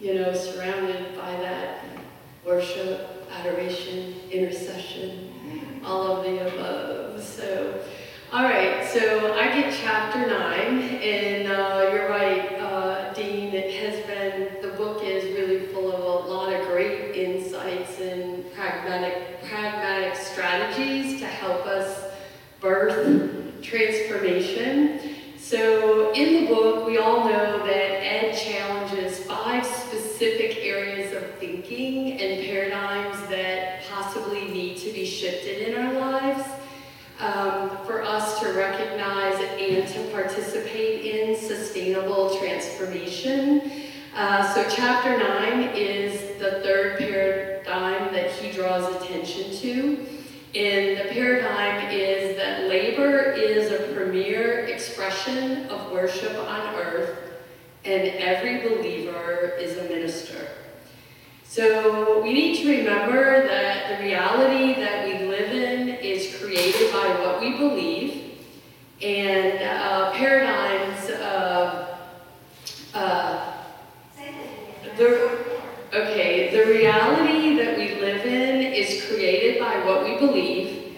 you know, surrounded by that worship, adoration, intercession, all of the above. So, all right, so I get chapter nine, and uh, you're right, uh, Dean. It has been the book is really full of a lot of great insights and pragmatic pragmatic strategies to help us birth transformation. So, in the book, we all know that Ed challenges five specific areas of thinking and paradigms that possibly need to be shifted in our lives um, for us to recognize and to participate in sustainable transformation. Uh, so, chapter nine is the third paradigm that he draws attention to. And the paradigm is that labor is a premier expression of worship on earth, and every believer is a minister. So we need to remember that the reality that we live in is created by what we believe, and uh, paradigms of uh, the okay, the reality that we live in is created by what we believe,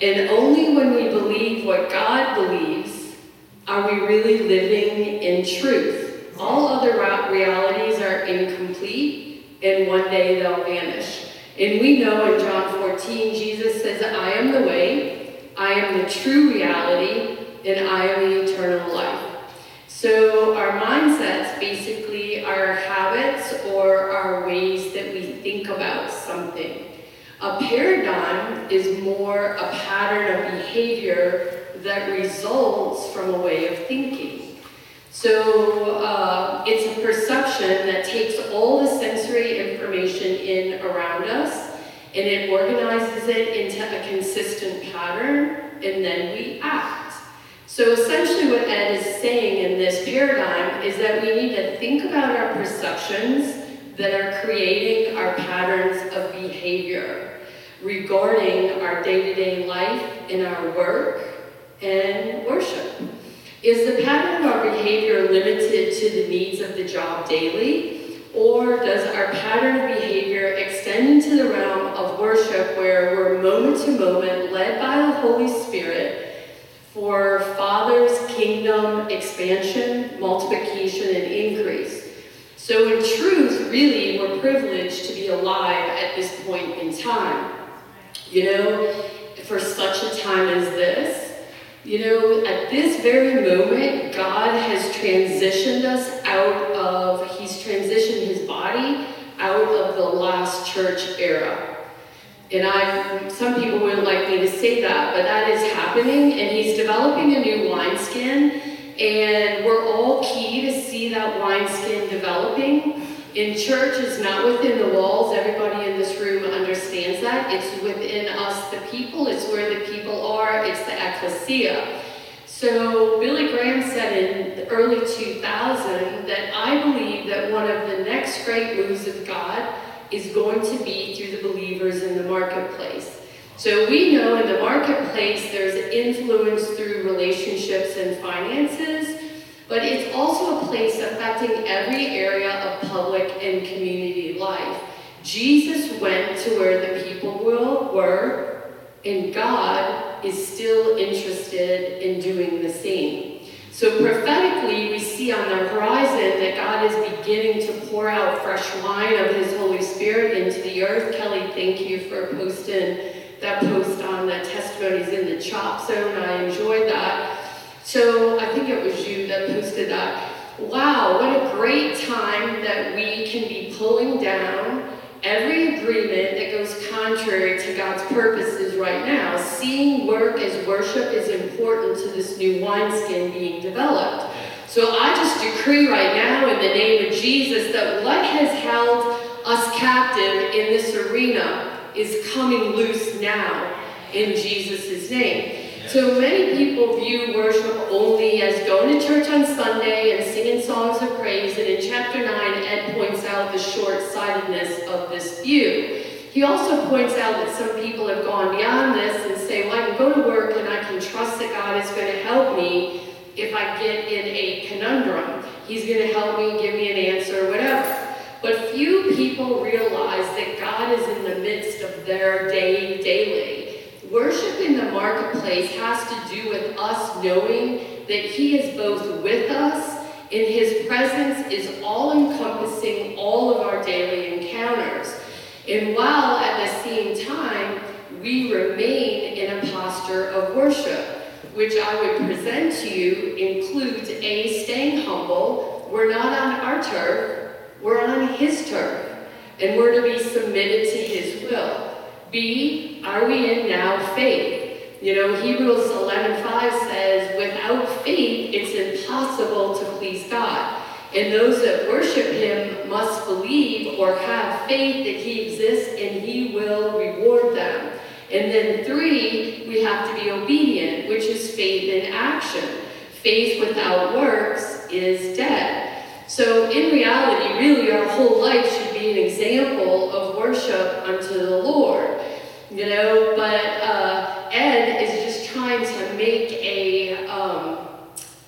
and only when we believe what God believes are we really living in truth. All other realities are incomplete, and one day they'll vanish. And we know in John 14, Jesus says, I am the way, I am the true reality, and I am the eternal life. So our mindsets basically are habits or our ways that we think about something. A paradigm is more a pattern of behavior that results from a way of thinking. So uh, it's a perception that takes all the sensory information in around us and it organizes it into a consistent pattern and then we act. So essentially what Ed is saying in this paradigm is that we need to think about our perceptions that are creating our patterns of behavior regarding our day-to-day life in our work and worship. Is the pattern of our behavior limited to the needs of the job daily? Or does our pattern of behavior extend into the realm of worship where we're moment to moment led by the Holy Spirit for Father's kingdom expansion, multiplication, and increase. So, in truth, really, we're privileged to be alive at this point in time. You know, for such a time as this. You know, at this very moment, God has transitioned us out of, He's transitioned His body out of the last church era. And I, some people wouldn't like me to say that, but that is happening. And he's developing a new wineskin, and we're all key to see that wineskin developing. In church, it's not within the walls. Everybody in this room understands that. It's within us, the people. It's where the people are. It's the ecclesia. So Billy Graham said in the early 2000 that I believe that one of the next great moves of God is going to be through the believers in the marketplace. So we know in the marketplace there's influence through relationships and finances, but it's also a place affecting every area of public and community life. Jesus went to where the people were, and God is still interested in doing the same. So prophetically, we see on the horizon that God is beginning to pour out fresh wine of his Holy Spirit into the earth. Kelly, thank you for posting that post on the testimonies in the chop zone. I enjoyed that. So I think it was you that posted that. Wow, what a great time that we can be pulling down every agreement that goes contrary to God's purposes right now. Seeing work as worship is important to this new wineskin being developed. So I just decree right now in the name of Jesus that what has held us captive in this arena is coming loose now in Jesus' name. So many people view worship only as going to church on Sunday and singing songs of praise, and in chapter 9, Ed points out the short-sightedness of this view. He also points out that some people have gone beyond this and say, well, I can go to work and I can trust that God is going to help me if I get in a conundrum. He's going to help me, give me an answer, whatever. But few people realize that God is in the midst of their day daily. Worship in the marketplace has to do with us knowing that He is both with us and His presence is all encompassing all of our daily encounters. And while at the same time, we remain in a posture of worship, which I would present to you includes A, staying humble. We're not on our turf, we're on His turf, and we're to be submitted to His will. B, are we in now faith? You know, Hebrews 11:5 says, without faith, it's impossible to please God. And those that worship him must believe or have faith that he exists and he will reward them. And then three, we have to be obedient, which is faith in action. Faith without works is dead. So in reality, really our whole life should an example of worship unto the Lord. You know, but uh, Ed is just trying to make a um,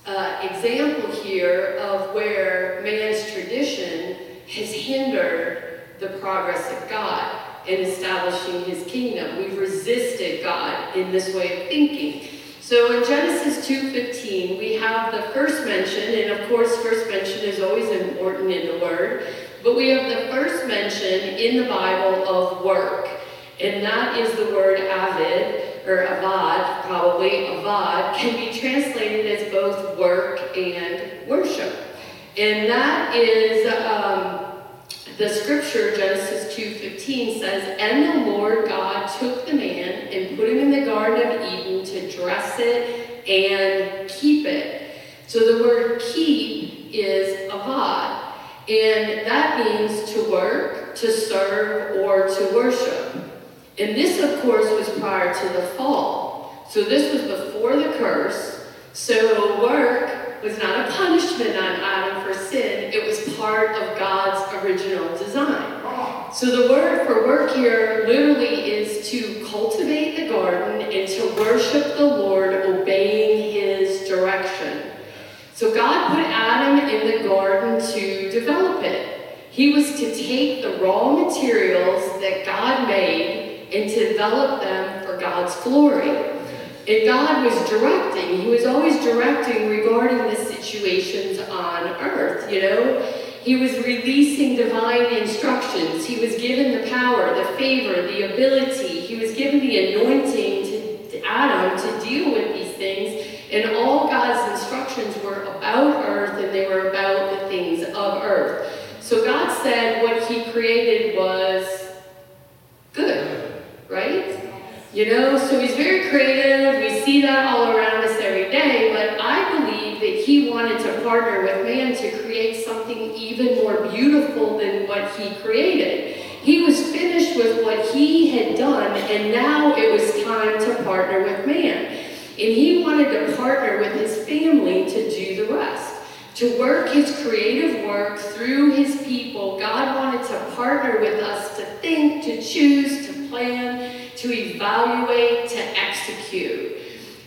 uh, example here of where man's tradition has hindered the progress of God in establishing his kingdom. We've resisted God in this way of thinking. So in Genesis 2.15, we have the first mention, and of course first mention is always important in the Word, but we have the first mention in the Bible of work, and that is the word avid, or avad, probably, avad, can be translated as both work and worship. And that is um, the scripture, Genesis 2.15 says, And the Lord God took the man and put him in the Garden of Eden to dress it and keep it. So the word keep is avad. And that means to work, to serve, or to worship. And this, of course, was prior to the fall. So this was before the curse. So work was not a punishment on Adam for sin, it was part of God's original design. So the word for work here literally is to cultivate the garden and to worship the Lord, obeying his direction. So God put Adam in the garden to develop it. He was to take the raw materials that God made and to develop them for God's glory. And God was directing, He was always directing regarding the situations on earth, you know? He was releasing divine instructions. He was given the power, the favor, the ability. He was given the anointing to, to Adam to deal with these things. And all God's instructions were about earth and they were about the things of earth. So God said what He created was good, right? You know, so he's very creative. We see that all around us every day, but I believe that he wanted to partner with man to create something even more beautiful than what he created. He was finished with what he had done, and now it was time to partner with man. And he wanted to partner with his family to do the rest. To work his creative work through his people, God wanted to partner with us to think, to choose, to plan, to evaluate, to execute.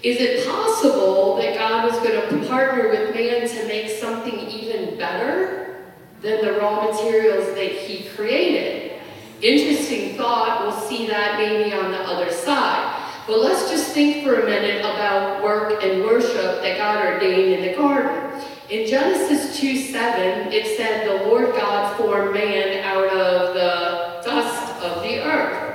Is it possible that God was going to partner with man to make something even better than the raw materials that he created? Interesting thought. We'll see that maybe on the other side. But let's just think for a minute about work and worship that God ordained in the garden. In Genesis 2 7, it said, The Lord God formed man out of the dust of the earth.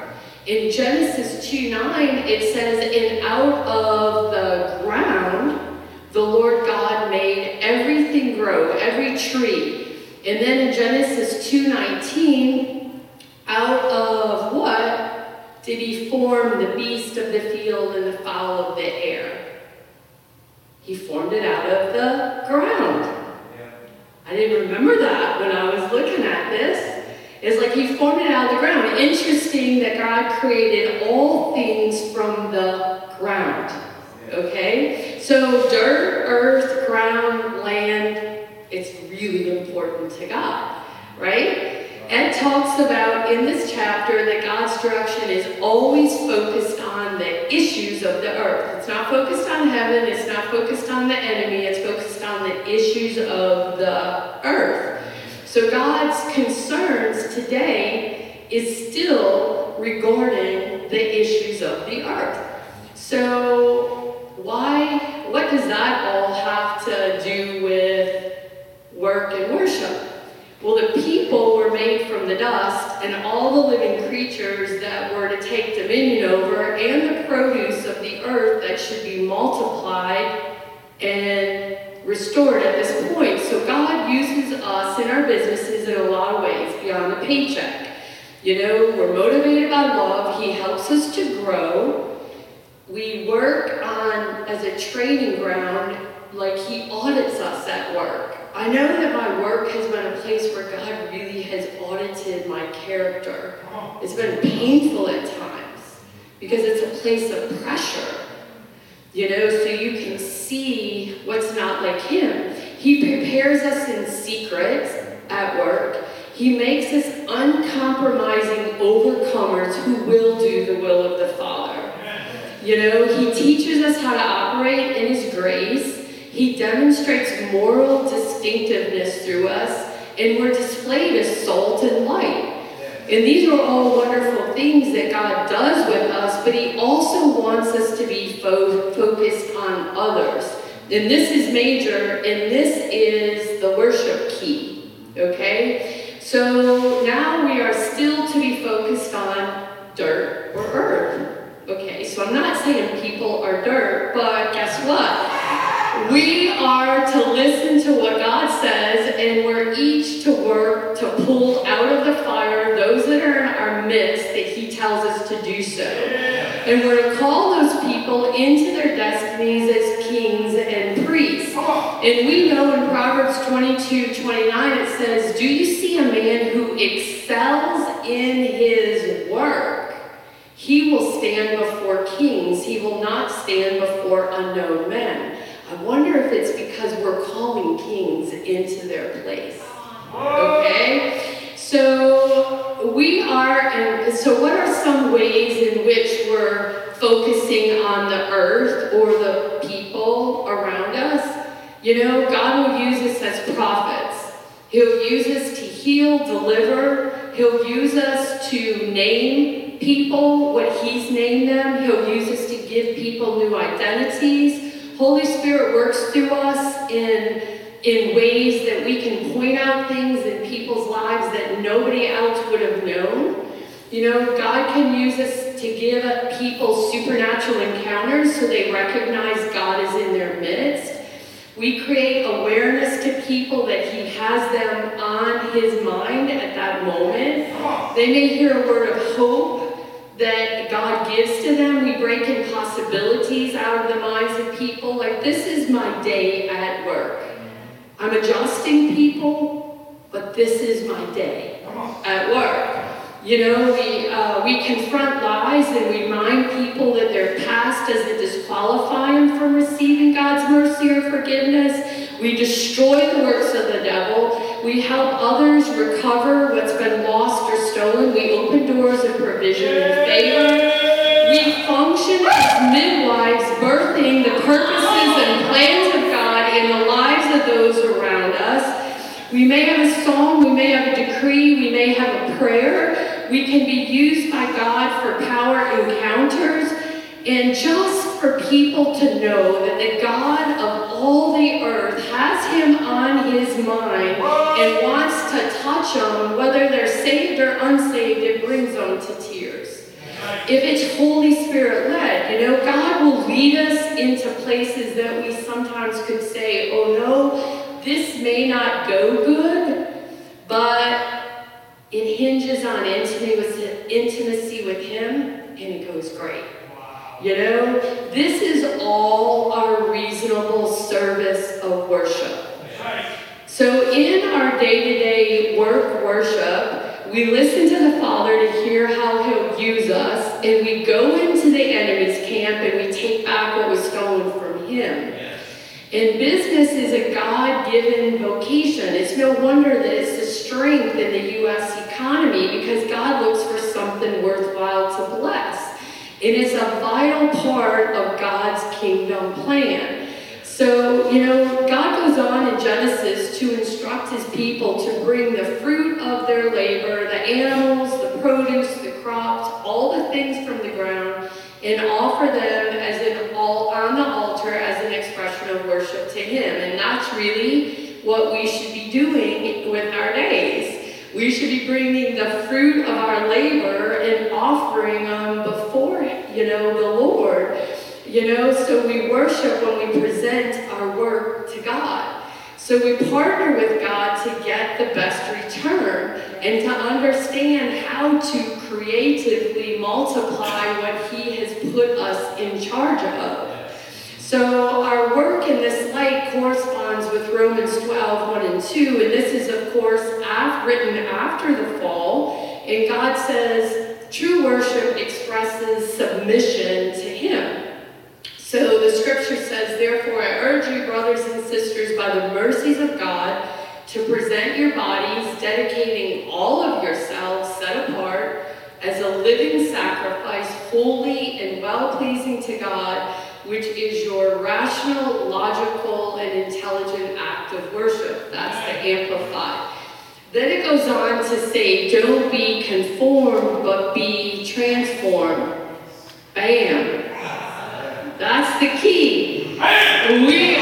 In Genesis 2 9, it says, And out of the ground, the Lord God made everything grow, every tree. And then in Genesis 2 19, out of what did he form the beast of the field and the fowl of the air? He formed it out of the ground. I didn't remember that when I was looking at this. It's like he formed it out of the ground. Interesting that God created all things from the ground. Okay? So dirt, earth, ground, land, it's really important to God. Right? Ed talks about in this chapter that God's direction is always focused on the issues of the earth. It's not focused on heaven, it's not focused on the enemy, it's focused on the issues of the earth. So God's concerns today is still regarding the issues of the earth. So, why, what does that all have to do with work and worship? Well, the people were made from the dust, and all the living creatures that were to take dominion over, and the produce of the earth that should be multiplied and restored at this point. So God uses us in our businesses in a lot of ways beyond the paycheck. You know, we're motivated by love. He helps us to grow. We work on as a training ground, like He audits us at work. I know that my work has been a place where God really has audited my character. It's been painful at times because it's a place of pressure. You know, so you can see what's not like Him. He prepares us in secret at work. He makes us uncompromising overcomers who will do the will of the Father. You know, He teaches us how to operate in His grace. He demonstrates moral distinctiveness through us, and we're displayed as salt and light. And these are all wonderful things that God does with us, but He also wants us to be fo- focused on others. And this is major, and this is the worship key. Okay? So now we are still to be focused on dirt or earth. Okay, so I'm not saying people are dirt, but guess what? We are to listen to what God says, and we're each to work to pull out of the fire those that are in our midst that He tells us to do so. And we're to call those people into their destinies as kings and priests. And we know in Proverbs 22 29 it says, Do you see a man who excels in his work? He will stand before kings, he will not stand before unknown men. I wonder if it's because we're calling kings into their place. Oh. Okay? So we are, and so what are some ways in which we're focusing on the earth or the people around us? You know, God will use us as prophets. He'll use us to heal, deliver. He'll use us to name people what He's named them. He'll use us to give people new identities. Holy Spirit works through us in, in ways that we can point out things in people's lives that nobody else would have known. You know, God can use us to give people supernatural encounters so they recognize God is in their midst. We create awareness to people that He has them on His mind at that moment. They may hear a word of hope that God gives to them. We break impossibilities out of the minds of people. Like, this is my day at work. I'm adjusting people, but this is my day at work. You know, we, uh, we confront lies and we remind people that their past doesn't disqualify them from receiving God's mercy or forgiveness. We destroy the works of the devil. We help others recover what's been lost or stolen. We open doors of provision and favor. We function as midwives, birthing the purposes and plans of God in the lives of those around us. We may have a song, we may have a decree, we may have a prayer. We can be used by God for power encounters and just for people to know that the God of all the earth has him on his mind and wants to touch them, whether they're saved or unsaved, it brings them to tears. If it's Holy Spirit led, you know, God will lead us into places that we sometimes could say, oh no, this may not go good, but it hinges on intimacy with Him, and it goes great. You know, this is all our reasonable service of worship. So, in our day to day work worship, we listen to the Father to hear how He'll use us, and we go into the enemy's camp and we take back what was stolen from Him. And business is a God given vocation. It's no wonder that it's the strength in the U.S. economy because God looks for something worthwhile to bless. It is a vital part of God's kingdom plan. So, you know, God goes on in Genesis to instruct his people to bring the fruit of their labor, the animals, the produce, the crops, all the things from the ground, and offer them as an all on the altar as an expression of worship to Him. And that's really what we should be doing with our days. We should be bringing the fruit of our labor and offering them before, you know, the Lord. You know, so we worship when we present our work to God. So we partner with God to get the best return and to understand how to creatively multiply what He has put us in charge of. So our work in this light corresponds with Romans 12, 1 and 2, and this is, of course, written after the fall, and God says true worship expresses submission to Him. So the scripture says, Therefore, I urge you, brothers and sisters, by the mercies of God, to present your bodies, dedicating all of yourselves set apart as a living sacrifice, holy and well pleasing to God, which is your rational, logical, and intelligent act of worship. That's the Amplified. Then it goes on to say, don't be conformed, but be transformed. Bam. That's the key. We,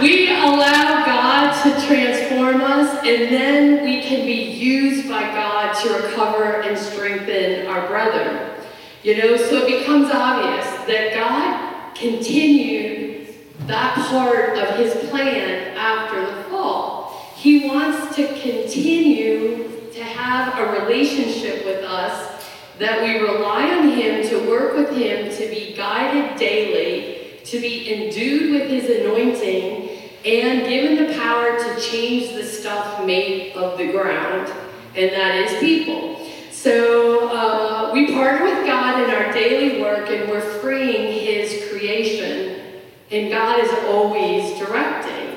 we allow God to transform us, and then we can be used by God to recover and strengthen our brethren. You know, so it becomes obvious that God continued that part of his plan after the fall. He wants to continue to have a relationship with us that we rely on Him to work with Him, to be guided daily, to be endued with His anointing, and given the power to change the stuff made of the ground, and that is people. So uh, we partner with God in our daily work, and we're freeing His creation, and God is always directing.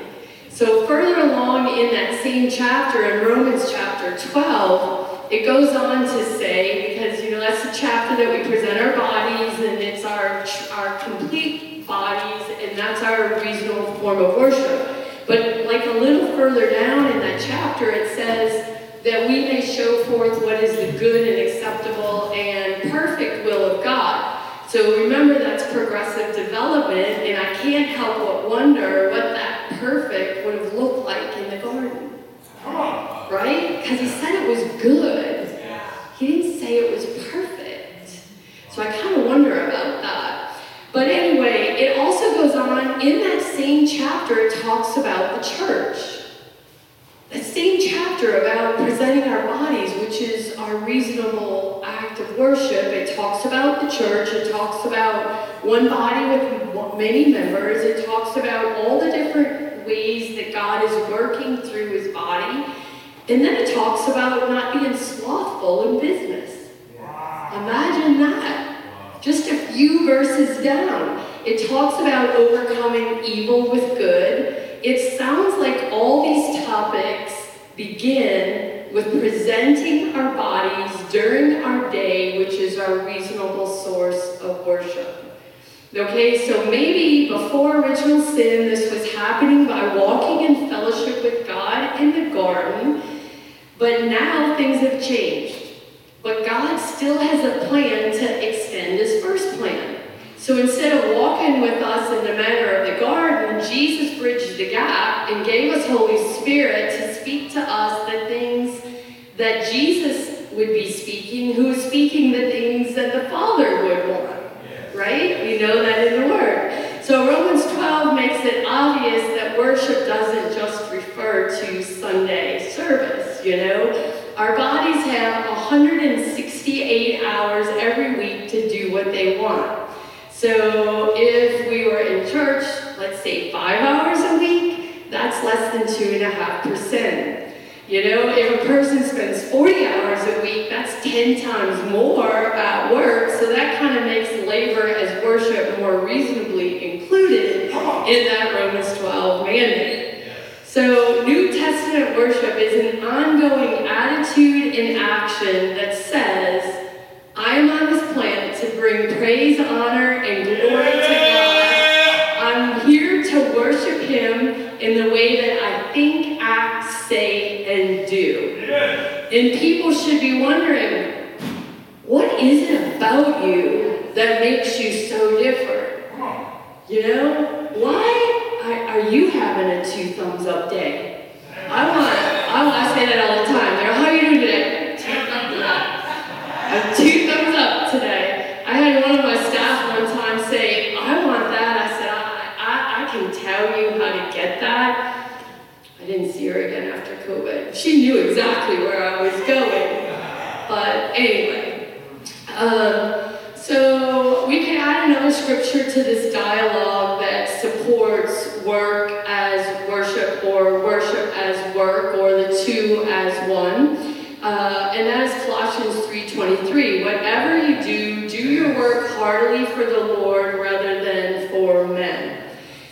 So further along in that same chapter, in Romans chapter 12, it goes on to say, because you know that's the chapter that we present our bodies, and it's our our complete bodies, and that's our reasonable form of worship. But like a little further down in that chapter, it says that we may show forth what is the good and acceptable and perfect will of God. So remember that's progressive development, and I can't help but wonder what that perfect would have looked like in the garden. Right? Because he said it was good. He didn't say it was perfect. So I kind of wonder about that. But anyway, it also goes on in that same chapter, it talks about the church. That same chapter about presenting our bodies, which is our reasonable act of worship, it talks about the church, it talks about one body with many members, it talks about all the different ways that God is working through his body. And then it talks about not being slothful in business. Wow. Imagine that. Wow. Just a few verses down. It talks about overcoming evil with good. It sounds like all these topics begin with presenting our bodies during our day, which is our reasonable source of worship. Okay, so maybe before original sin, this was happening by walking in fellowship with God in the garden but now things have changed. But God still has a plan to extend his first plan. So instead of walking with us in the manner of the garden, Jesus bridged the gap and gave us Holy Spirit to speak to us the things that Jesus would be speaking, who is speaking the things that the Father would want. Right? We know that in the Word. So Romans 12 makes it obvious that worship doesn't just refer to Sunday service you know? Our bodies have 168 hours every week to do what they want. So if we were in church, let's say five hours a week, that's less than two and a half percent. You know, if a person spends 40 hours a week, that's 10 times more at work. So that kind of makes labor as worship more reasonably included in that Romans 12 mandate. So, New Testament worship is an ongoing attitude and action that says, I am on this planet to bring praise, honor, and glory to God. I'm here to worship Him in the way that I think, act, say, and do. And people should be wondering, what is it about you that makes you so different? You know, why are you having a two thumbs up day? I want, I want to say that all the time. They're, how are you doing today? Two thumbs up. Two thumbs up today. I had one of my staff one time say, I want that. I said, I, I, I can tell you how to get that. I didn't see her again after COVID. She knew exactly where I was going. But anyway, um, so we can add another scripture to this dialogue that supports work as worship or worship as work or the two as one. Uh, and that is Colossians 3.23. Whatever you do, do your work heartily for the Lord rather than for men.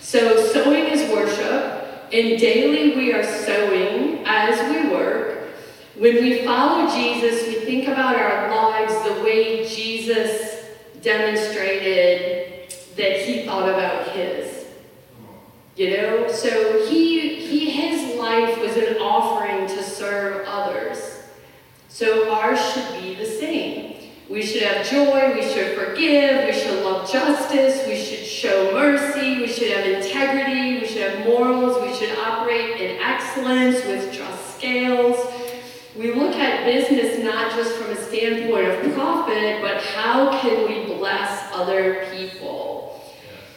So sowing is worship, and daily we are sowing as we work. When we follow Jesus, we think about our lives the way Jesus demonstrated that he thought about his. You know, so he, he his life was an offering to serve others. So ours should be the same. We should have joy, we should forgive, we should love justice, we should show mercy, we should have integrity, we should have morals, we should operate in excellence with just scales. We look at business not just from a standpoint of profit, but how can we bless other people?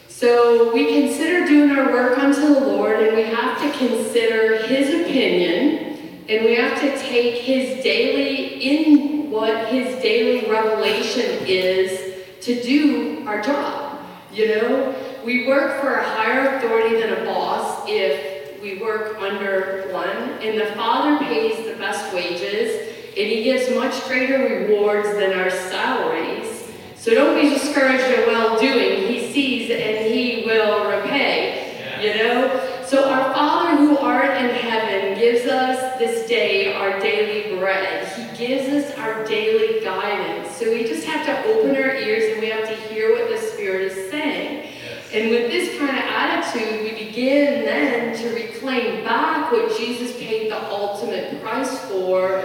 So we consider doing our work unto the Lord, and we have to consider His opinion, and we have to take His daily, in what His daily revelation is to do our job. You know, we work for a higher authority than a boss if we work under one, and the Father pays the best wages, and He gives much greater rewards than our salaries. So don't be discouraged at well doing. He sees and He will repay. You know? So our Father who art in heaven gives us this day our daily bread. He gives us our daily guidance. So we just have to open our ears and we have to hear what the Spirit is saying. And with this kind of attitude, we begin then to reclaim back what Jesus paid the ultimate price for,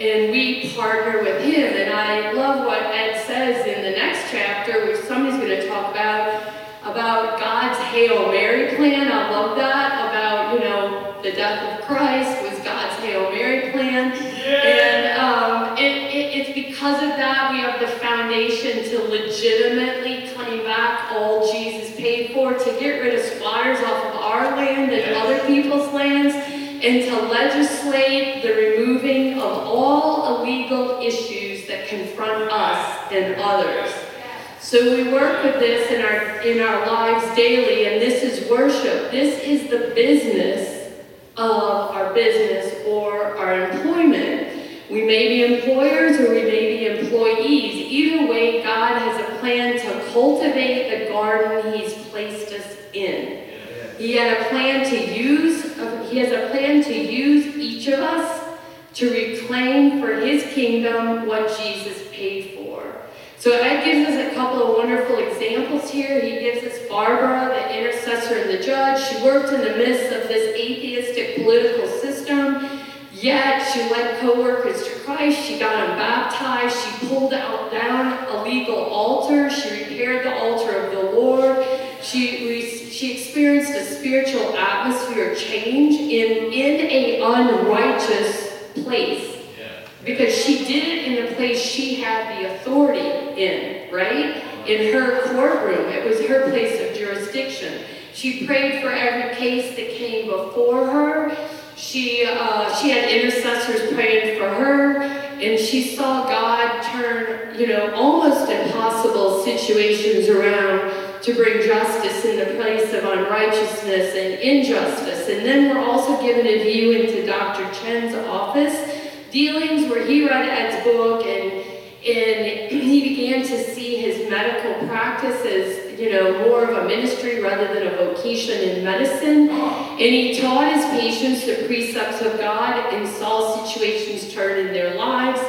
and we partner with Him. And I love what Ed says in the next chapter, which somebody's going to talk about, about God's Hail Mary plan. I love that, about, you know, the death of Christ was God's Hail Mary plan. And um, it, it, it's because of that we have the foundation to legitimately claim back all Jesus paid for, to get rid of squatters off of our land and other people's lands, and to legislate the removing of all illegal issues that confront us and others. So we work with this in our in our lives daily, and this is worship. This is the business of our business or our employment. We may be employers or we may be employees. Either way, God has a plan to cultivate the garden He's placed us in. He had a plan to use, He has a plan to use each of us to reclaim for His kingdom what Jesus paid for. So Ed gives us a couple of wonderful examples here. He gives us Barbara, the intercessor and the judge. She worked in the midst of this atheistic political system. Yet she led co-workers to Christ. She got them baptized. She pulled out down a legal altar. She repaired the altar of the Lord. She, she experienced a spiritual atmosphere change in, in a unrighteous place. Because she did it in the place she had the authority in, right? In her courtroom. It was her place of jurisdiction. She prayed for every case that came before her. She, uh, she had intercessors praying for her, and she saw God turn, you know, almost impossible situations around to bring justice in the place of unrighteousness and injustice. And then we're also given a view into Dr. Chen's office dealings where he read Ed's book and, and he began to see his medical practice as, you know, more of a ministry rather than a vocation in medicine. And he taught his patients the precepts of God and saw situations turn in their lives.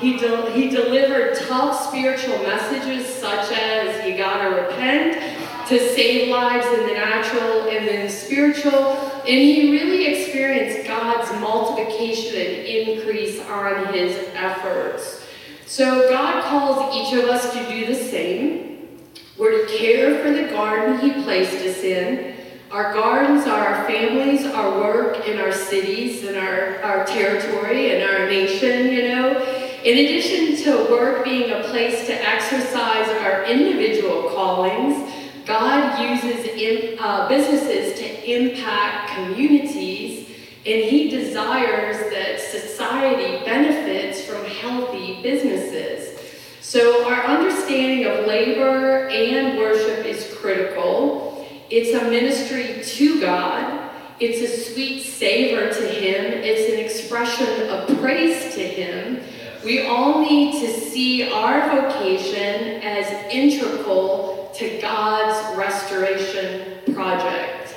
He, de he delivered tough spiritual messages such as you gotta repent to save lives in the natural and then spiritual. And he really experienced God's multiplication and increase on on his efforts. So God calls each of us to do the same. We're to care for the garden he placed us in. Our gardens are our families, our work, and our cities, and our, our territory, and our nation, you know. In addition to work being a place to exercise our individual callings, God uses in, uh, businesses to impact communities, and He desires that society benefits from healthy businesses. So, our understanding of labor and worship is critical. It's a ministry to God, it's a sweet savor to Him, it's an expression of praise to Him. We all need to see our vocation as integral to God's restoration project.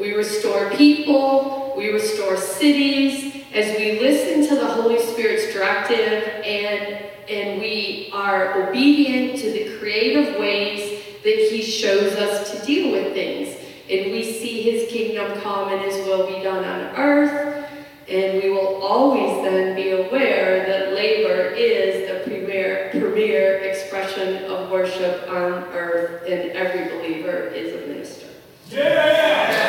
We restore people, we restore cities, as we listen to the Holy Spirit's directive and, and we are obedient to the creative ways that He shows us to deal with things. And we see His kingdom come and His will be done on earth and we will always then be aware that labor is the premier, premier expression of worship on earth, and every believer is a minister. Yeah!